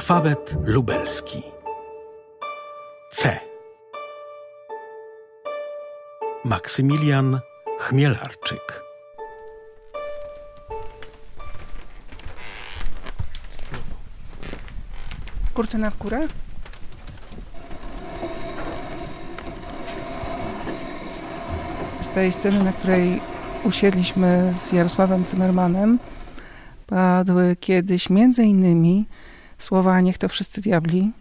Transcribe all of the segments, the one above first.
Alfabet lubelski. C. Maksymilian Chmielarczyk. Kurtyna w górę? Z tej sceny, na której usiedliśmy z Jarosławem Zimmermanem, padły kiedyś między innymi słowa Niech to wszyscy diabli,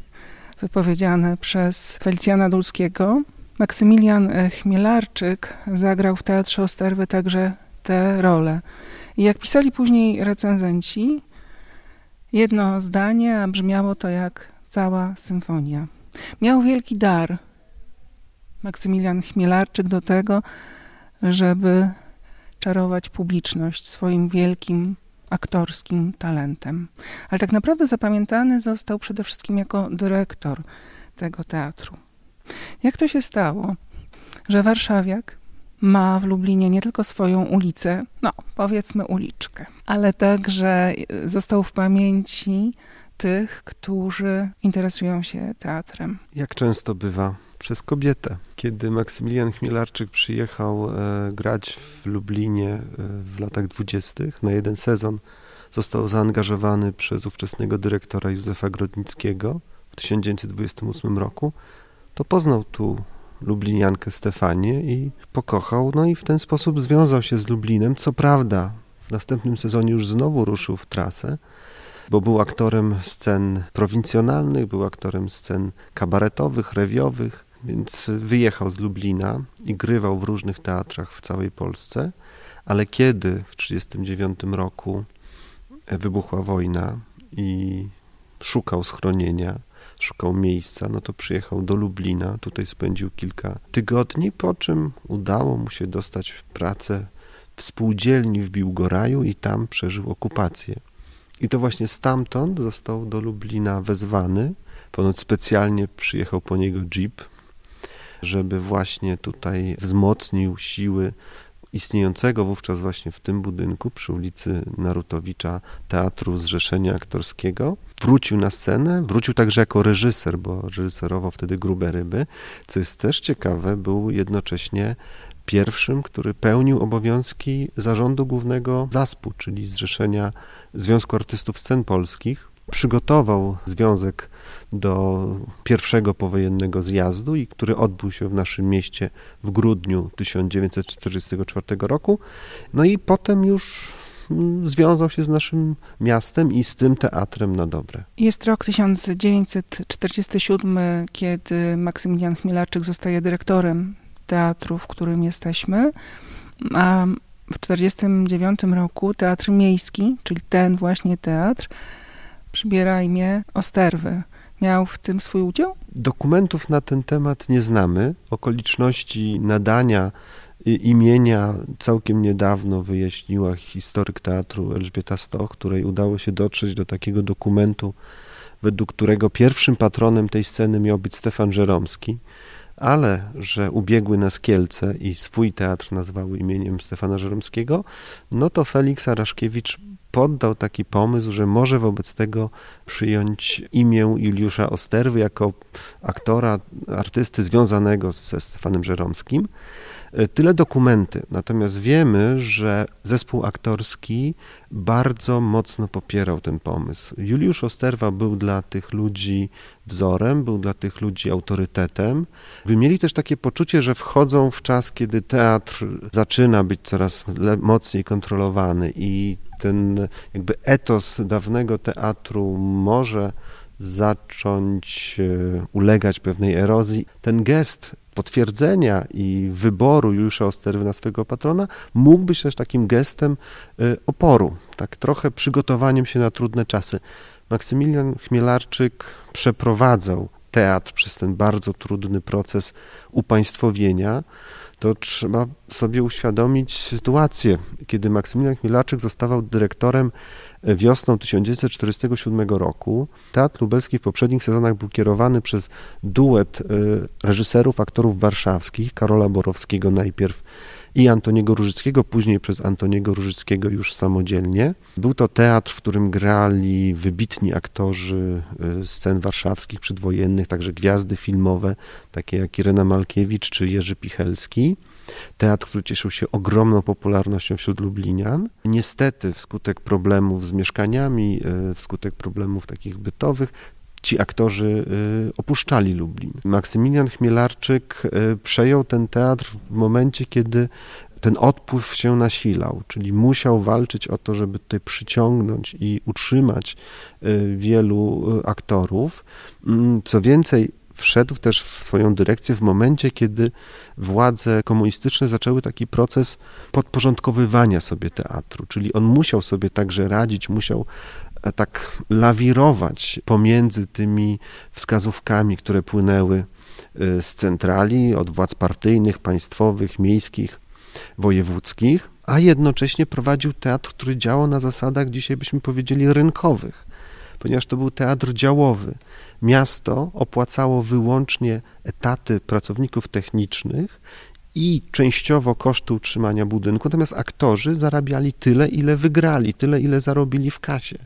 wypowiedziane przez Felicjana Dulskiego. Maksymilian Chmielarczyk zagrał w Teatrze Osterwy także tę rolę. I jak pisali później recenzenci, jedno zdanie, a brzmiało to jak cała symfonia. Miał wielki dar Maksymilian Chmielarczyk do tego, żeby czarować publiczność swoim wielkim aktorskim talentem. Ale tak naprawdę zapamiętany został przede wszystkim jako dyrektor tego teatru. Jak to się stało, że warszawiak ma w Lublinie nie tylko swoją ulicę, no powiedzmy uliczkę, ale także został w pamięci tych, którzy interesują się teatrem. Jak często bywa przez kobietę. Kiedy Maksymilian Chmielarczyk przyjechał e, grać w Lublinie e, w latach dwudziestych na jeden sezon, został zaangażowany przez ówczesnego dyrektora Józefa Grodnickiego w 1928 roku, to poznał tu lubliniankę Stefanię i pokochał, no i w ten sposób związał się z Lublinem. Co prawda, w następnym sezonie już znowu ruszył w trasę, bo był aktorem scen prowincjonalnych, był aktorem scen kabaretowych, rewiowych, więc wyjechał z Lublina i grywał w różnych teatrach w całej Polsce, ale kiedy w 1939 roku wybuchła wojna i szukał schronienia, szukał miejsca, no to przyjechał do Lublina, tutaj spędził kilka tygodni, po czym udało mu się dostać pracę w spółdzielni w Biłgoraju i tam przeżył okupację. I to właśnie stamtąd został do Lublina wezwany, ponoć specjalnie przyjechał po niego jeep, żeby właśnie tutaj wzmocnił siły istniejącego wówczas właśnie w tym budynku przy ulicy Narutowicza Teatru Zrzeszenia Aktorskiego. Wrócił na scenę, wrócił także jako reżyser, bo reżyserował wtedy Grube Ryby, co jest też ciekawe, był jednocześnie pierwszym, który pełnił obowiązki zarządu głównego ZASP-u, czyli Zrzeszenia Związku Artystów Scen Polskich. Przygotował związek do pierwszego powojennego zjazdu, i który odbył się w naszym mieście w grudniu 1944 roku. No i potem już mm, związał się z naszym miastem i z tym teatrem na dobre. Jest rok 1947, kiedy Maksymilian Chmielarczyk zostaje dyrektorem teatru, w którym jesteśmy, a w 1949 roku Teatr Miejski, czyli ten właśnie teatr, przybiera imię Osterwy miał w tym swój udział? Dokumentów na ten temat nie znamy. Okoliczności nadania imienia całkiem niedawno wyjaśniła historyk teatru Elżbieta Stoch, której udało się dotrzeć do takiego dokumentu, według którego pierwszym patronem tej sceny miał być Stefan Żeromski, ale że ubiegły nas Kielce i swój teatr nazwały imieniem Stefana Żeromskiego, no to Felix Araszkiewicz poddał taki pomysł, że może wobec tego przyjąć imię Juliusza Osterwy jako aktora, artysty związanego ze Stefanem Żeromskim. E, tyle dokumenty, natomiast wiemy, że zespół aktorski bardzo mocno popierał ten pomysł. Juliusz Osterwa był dla tych ludzi wzorem, był dla tych ludzi autorytetem. By mieli też takie poczucie, że wchodzą w czas, kiedy teatr zaczyna być coraz mocniej kontrolowany i ten jakby etos dawnego teatru może zacząć e, ulegać pewnej erozji. Ten gest potwierdzenia i wyboru Juliusza Osterwy na swego patrona mógł być też takim gestem e, oporu, tak trochę przygotowaniem się na trudne czasy. Maksymilian Chmielarczyk przeprowadzał teatr przez ten bardzo trudny proces upaństwowienia to trzeba sobie uświadomić sytuację. Kiedy Maksymilian Chmielarczyk zostawał dyrektorem e, wiosną 1947 roku, Teatr Lubelski w poprzednich sezonach był kierowany przez duet e, reżyserów, aktorów warszawskich, Karola Borowskiego najpierw i Antoniego Różyckiego, później przez Antoniego Różyckiego już samodzielnie. Był to teatr, w którym grali wybitni aktorzy y, scen warszawskich przedwojennych, także gwiazdy filmowe, takie jak Irena Malkiewicz czy Jerzy Pichelski. Teatr, który cieszył się ogromną popularnością wśród Lublinian. Niestety, wskutek problemów z mieszkaniami, y, wskutek problemów takich bytowych, ci aktorzy y, opuszczali Lublin. Maksymilian Chmielarczyk y, przejął ten teatr w momencie, kiedy ten odpływ się nasilał, czyli musiał walczyć o to, żeby tutaj przyciągnąć i utrzymać y, wielu aktorów. Mm, co więcej, wszedł też w swoją dyrekcję w momencie, kiedy władze komunistyczne zaczęły taki proces podporządkowywania sobie teatru, czyli on musiał sobie także radzić, musiał tak lawirować pomiędzy tymi wskazówkami, które płynęły e, z centrali, od władz partyjnych, państwowych, miejskich, wojewódzkich, a jednocześnie prowadził teatr, który działał na zasadach, dzisiaj byśmy powiedzieli, rynkowych, ponieważ to był teatr działowy. Miasto opłacało wyłącznie etaty pracowników technicznych i częściowo koszty utrzymania budynku, natomiast aktorzy zarabiali tyle, ile wygrali, tyle, ile zarobili w kasie.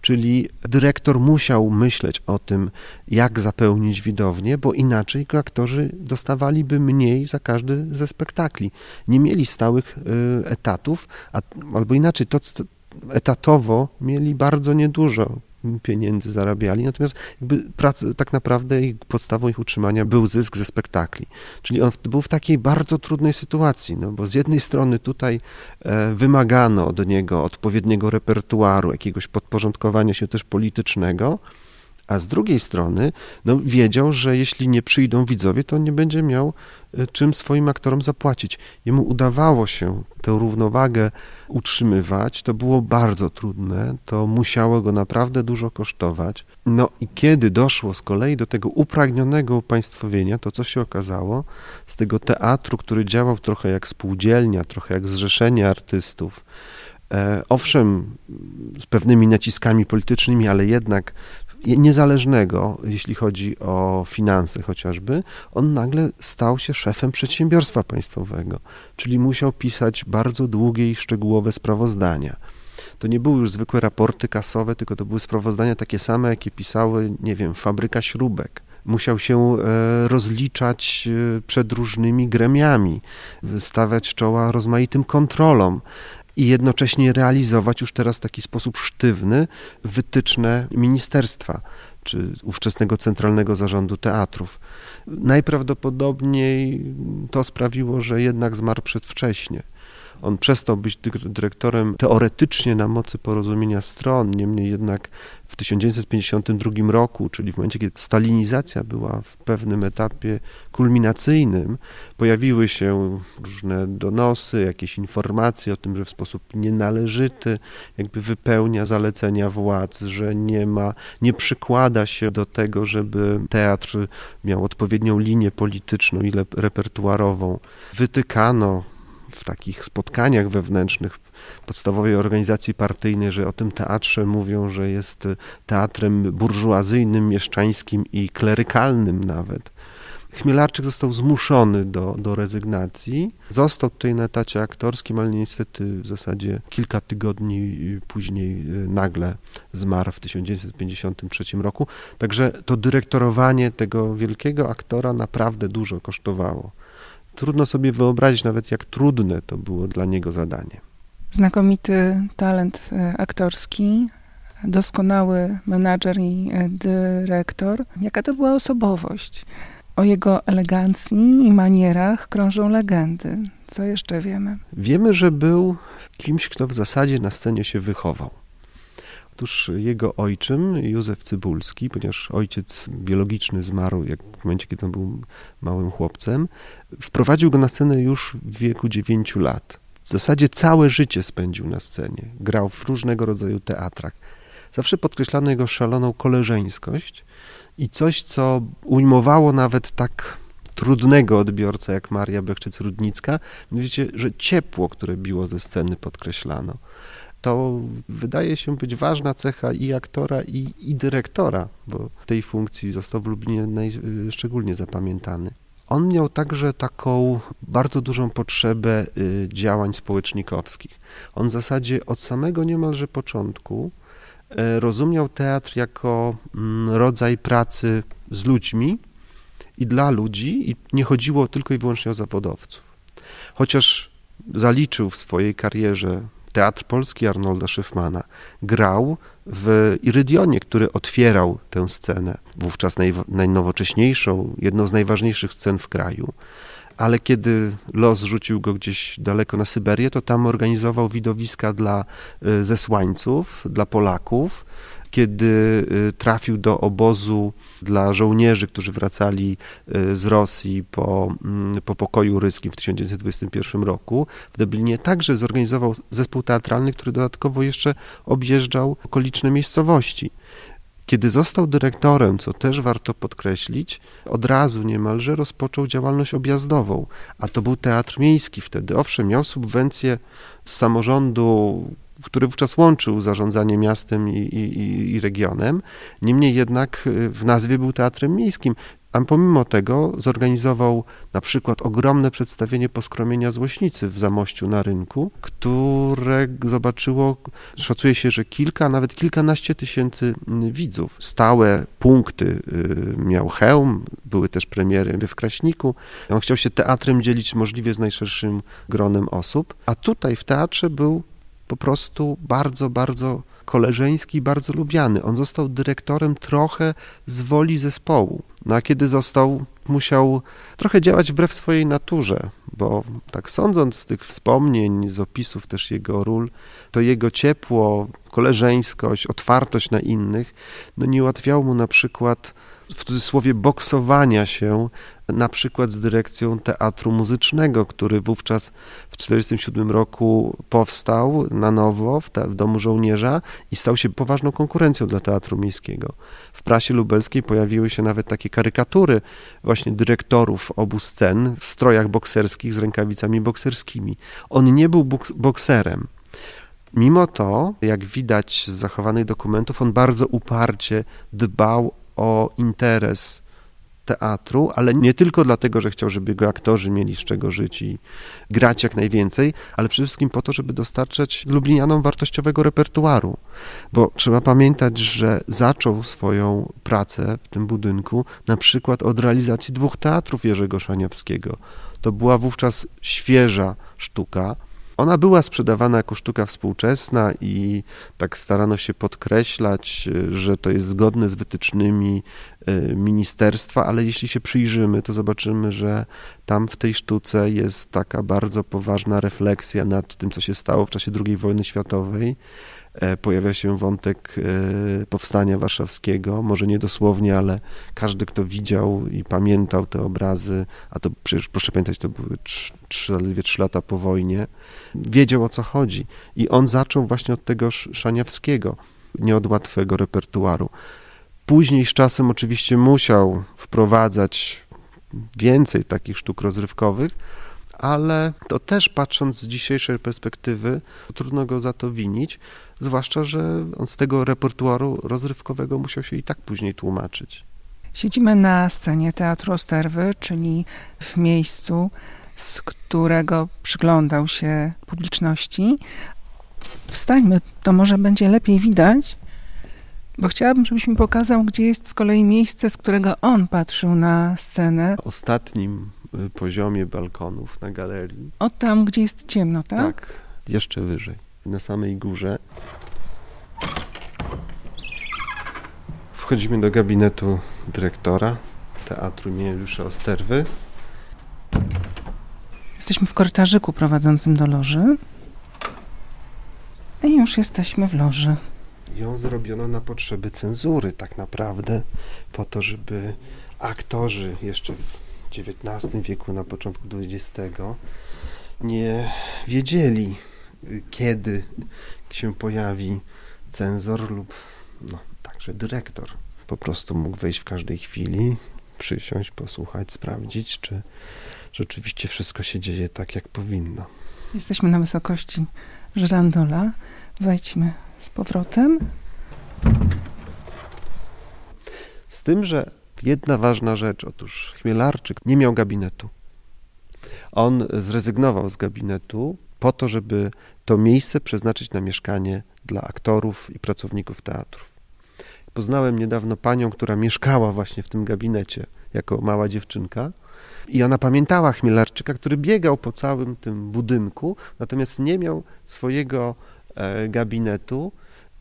Czyli dyrektor musiał myśleć o tym, jak zapełnić widownię, bo inaczej aktorzy dostawaliby mniej za każdy ze spektakli. Nie mieli stałych y, etatów, a, albo inaczej, to etatowo mieli bardzo niedużo pieniędzy zarabiali, natomiast jakby tak naprawdę ich, podstawą ich utrzymania był zysk ze spektakli. Czyli on był w takiej bardzo trudnej sytuacji, no bo z jednej strony tutaj e, wymagano od niego odpowiedniego repertuaru, jakiegoś podporządkowania się też politycznego, a z drugiej strony no, wiedział, że jeśli nie przyjdą widzowie, to nie będzie miał e, czym swoim aktorom zapłacić. Jemu udawało się tę równowagę utrzymywać. To było bardzo trudne, to musiało go naprawdę dużo kosztować. No i kiedy doszło z kolei do tego upragnionego upaństwowienia, to co się okazało? Z tego teatru, który działał trochę jak spółdzielnia, trochę jak zrzeszenie artystów, e, owszem, z pewnymi naciskami politycznymi, ale jednak niezależnego, jeśli chodzi o finanse chociażby, on nagle stał się szefem przedsiębiorstwa państwowego, czyli musiał pisać bardzo długie i szczegółowe sprawozdania. To nie były już zwykłe raporty kasowe, tylko to były sprawozdania takie same, jakie pisały, nie wiem, fabryka śrubek musiał się e, rozliczać e, przed różnymi gremiami, stawiać czoła rozmaitym kontrolom i jednocześnie realizować już teraz w taki sposób sztywny wytyczne ministerstwa czy ówczesnego Centralnego Zarządu Teatrów. Najprawdopodobniej to sprawiło, że jednak zmarł przedwcześnie. On przestał być dyrektorem teoretycznie na mocy porozumienia stron, niemniej jednak w 1952 roku, czyli w momencie, kiedy stalinizacja była w pewnym etapie kulminacyjnym, pojawiły się różne donosy, jakieś informacje o tym, że w sposób nienależyty jakby wypełnia zalecenia władz, że nie ma, nie przykłada się do tego, żeby teatr miał odpowiednią linię polityczną i repertuarową. Wytykano w takich spotkaniach wewnętrznych podstawowej organizacji partyjnej, że o tym teatrze mówią, że jest teatrem burżuazyjnym, mieszczańskim i klerykalnym nawet. Chmielarczyk został zmuszony do, do rezygnacji. Został tutaj na etacie aktorskim, ale niestety w zasadzie kilka tygodni później y, nagle zmarł w 1953 roku. Także to dyrektorowanie tego wielkiego aktora naprawdę dużo kosztowało. Trudno sobie wyobrazić nawet, jak trudne to było dla niego zadanie. Znakomity talent e, aktorski, doskonały menadżer i e, dyrektor. Jaka to była osobowość? O jego elegancji i manierach krążą legendy. Co jeszcze wiemy? Wiemy, że był kimś, kto w zasadzie na scenie się wychował. Otóż jego ojczym, Józef Cybulski, ponieważ ojciec biologiczny zmarł jak w momencie, kiedy on był małym chłopcem, wprowadził go na scenę już w wieku 9 lat. W zasadzie całe życie spędził na scenie. Grał w różnego rodzaju teatrach. Zawsze podkreślano jego szaloną koleżeńskość i coś, co ujmowało nawet tak trudnego odbiorcę jak Maria Bechczyc-Rudnicka, wiecie, że ciepło, które biło ze sceny podkreślano to wydaje się być ważna cecha i aktora, i, i dyrektora, bo w tej funkcji został w Lublinie szczególnie zapamiętany. On miał także taką bardzo dużą potrzebę y, działań społecznikowskich. On w zasadzie od samego niemalże początku e, rozumiał teatr jako mm, rodzaj pracy z ludźmi i dla ludzi, i nie chodziło tylko i wyłącznie o zawodowców. Chociaż zaliczył w swojej karierze Teatr Polski Arnolda Szyfmana, grał w Irydionie, który otwierał tę scenę, wówczas naj, najnowocześniejszą, jedną z najważniejszych scen w kraju. Ale kiedy los rzucił go gdzieś daleko na Syberię, to tam organizował widowiska dla y, zesłańców, dla Polaków, kiedy y, trafił do obozu dla żołnierzy, którzy wracali y, z Rosji po, mm, po pokoju ryskim w 1921 roku w Dublinie, także zorganizował zespół teatralny, który dodatkowo jeszcze objeżdżał okoliczne miejscowości. Kiedy został dyrektorem, co też warto podkreślić, od razu niemalże rozpoczął działalność objazdową, a to był teatr miejski wtedy. Owszem, miał subwencję z samorządu który wówczas łączył zarządzanie miastem i, i, i regionem. Niemniej jednak y, w nazwie był teatrem miejskim. A pomimo tego zorganizował na przykład ogromne przedstawienie poskromienia złośnicy w Zamościu na rynku, które zobaczyło, szacuje się, że kilka, nawet kilkanaście tysięcy mm, widzów. Stałe punkty y, miał hełm, były też premiery w Kraśniku. On chciał się teatrem dzielić możliwie z najszerszym gronem osób, a tutaj w teatrze był po prostu bardzo, bardzo koleżeński bardzo lubiany. On został dyrektorem trochę z woli zespołu. No a kiedy został, musiał trochę działać wbrew swojej naturze, bo tak sądząc z tych wspomnień, z opisów też jego ról, to jego ciepło, koleżeńskość, otwartość na innych, no nie ułatwiało mu na przykład w cudzysłowie boksowania się na przykład z dyrekcją teatru muzycznego, który wówczas w 1947 roku powstał na nowo w, te, w Domu Żołnierza i stał się poważną konkurencją dla teatru miejskiego. W prasie lubelskiej pojawiły się nawet takie karykatury właśnie dyrektorów obu scen w strojach bokserskich z rękawicami bokserskimi. On nie był bokserem. Mimo to, jak widać z zachowanych dokumentów, on bardzo uparcie dbał o interes teatru, ale nie tylko dlatego, że chciał, żeby jego aktorzy mieli z czego żyć i grać jak najwięcej, ale przede wszystkim po to, żeby dostarczać Lublinianom wartościowego repertuaru. Bo trzeba pamiętać, że zaczął swoją pracę w tym budynku na przykład od realizacji dwóch teatrów Jerzego Szaniawskiego. To była wówczas świeża sztuka, ona była sprzedawana jako sztuka współczesna i tak starano się podkreślać, że to jest zgodne z wytycznymi e, ministerstwa, ale jeśli się przyjrzymy, to zobaczymy, że tam w tej sztuce jest taka bardzo poważna refleksja nad tym, co się stało w czasie II wojny światowej. E, pojawia się wątek e, powstania warszawskiego, może nie dosłownie, ale każdy, kto widział i pamiętał te obrazy, a to przecież proszę pamiętać, to były trzy, zaledwie trzy lata po wojnie, wiedział o co chodzi. I on zaczął właśnie od tego Szaniawskiego, nie od łatwego repertuaru. Później z czasem oczywiście musiał wprowadzać więcej takich sztuk rozrywkowych, ale to też patrząc z dzisiejszej perspektywy, trudno go za to winić, zwłaszcza, że on z tego repertuaru rozrywkowego musiał się i tak później tłumaczyć. Siedzimy na scenie Teatru Osterwy, czyli w miejscu, z którego przyglądał się publiczności. Wstańmy, to może będzie lepiej widać, bo chciałabym, żebyś mi pokazał, gdzie jest z kolei miejsce, z którego on patrzył na scenę. Ostatnim poziomie balkonów na galerii. O tam, gdzie jest ciemno, tak? Tak, jeszcze wyżej na samej górze. Wchodzimy do gabinetu dyrektora Teatru Juliusza Osterwy. Jesteśmy w korytarzyku prowadzącym do loży. I już jesteśmy w loży. Ją zrobiono na potrzeby cenzury, tak naprawdę, po to, żeby aktorzy jeszcze w XIX wieku, na początku XX nie wiedzieli, kiedy się pojawi cenzor lub no, także dyrektor. Po prostu mógł wejść w każdej chwili, przysiąść, posłuchać, sprawdzić, czy rzeczywiście wszystko się dzieje tak, jak powinno. Jesteśmy na wysokości żerandola. Wejdźmy z powrotem. Z tym, że jedna ważna rzecz, otóż Chmielarczyk nie miał gabinetu. On zrezygnował z gabinetu po to, żeby to miejsce przeznaczyć na mieszkanie dla aktorów i pracowników teatrów. Poznałem niedawno panią, która mieszkała właśnie w tym gabinecie jako mała dziewczynka. I ona pamiętała Chmielarczyka, który biegał po całym tym budynku, natomiast nie miał swojego e, gabinetu.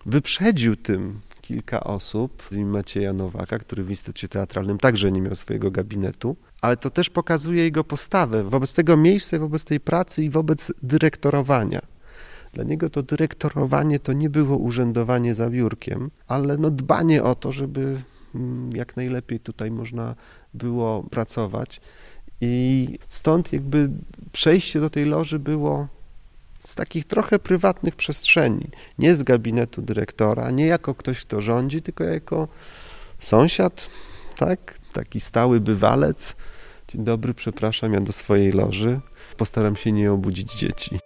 Wyprzedził tym kilka osób, z nim Macieja Nowaka, który w Instytucie Teatralnym także nie miał swojego gabinetu, ale to też pokazuje jego postawę wobec tego miejsca, wobec tej pracy i wobec dyrektorowania. Dla niego to dyrektorowanie to nie było urzędowanie za biurkiem, ale no dbanie o to, żeby mm, jak najlepiej tutaj można było pracować. I stąd jakby przejście do tej loży było z takich trochę prywatnych przestrzeni. Nie z gabinetu dyrektora, nie jako ktoś, kto rządzi, tylko jako sąsiad, tak? Taki stały bywalec. Dzień dobry, przepraszam, ja do swojej loży. Postaram się nie obudzić dzieci.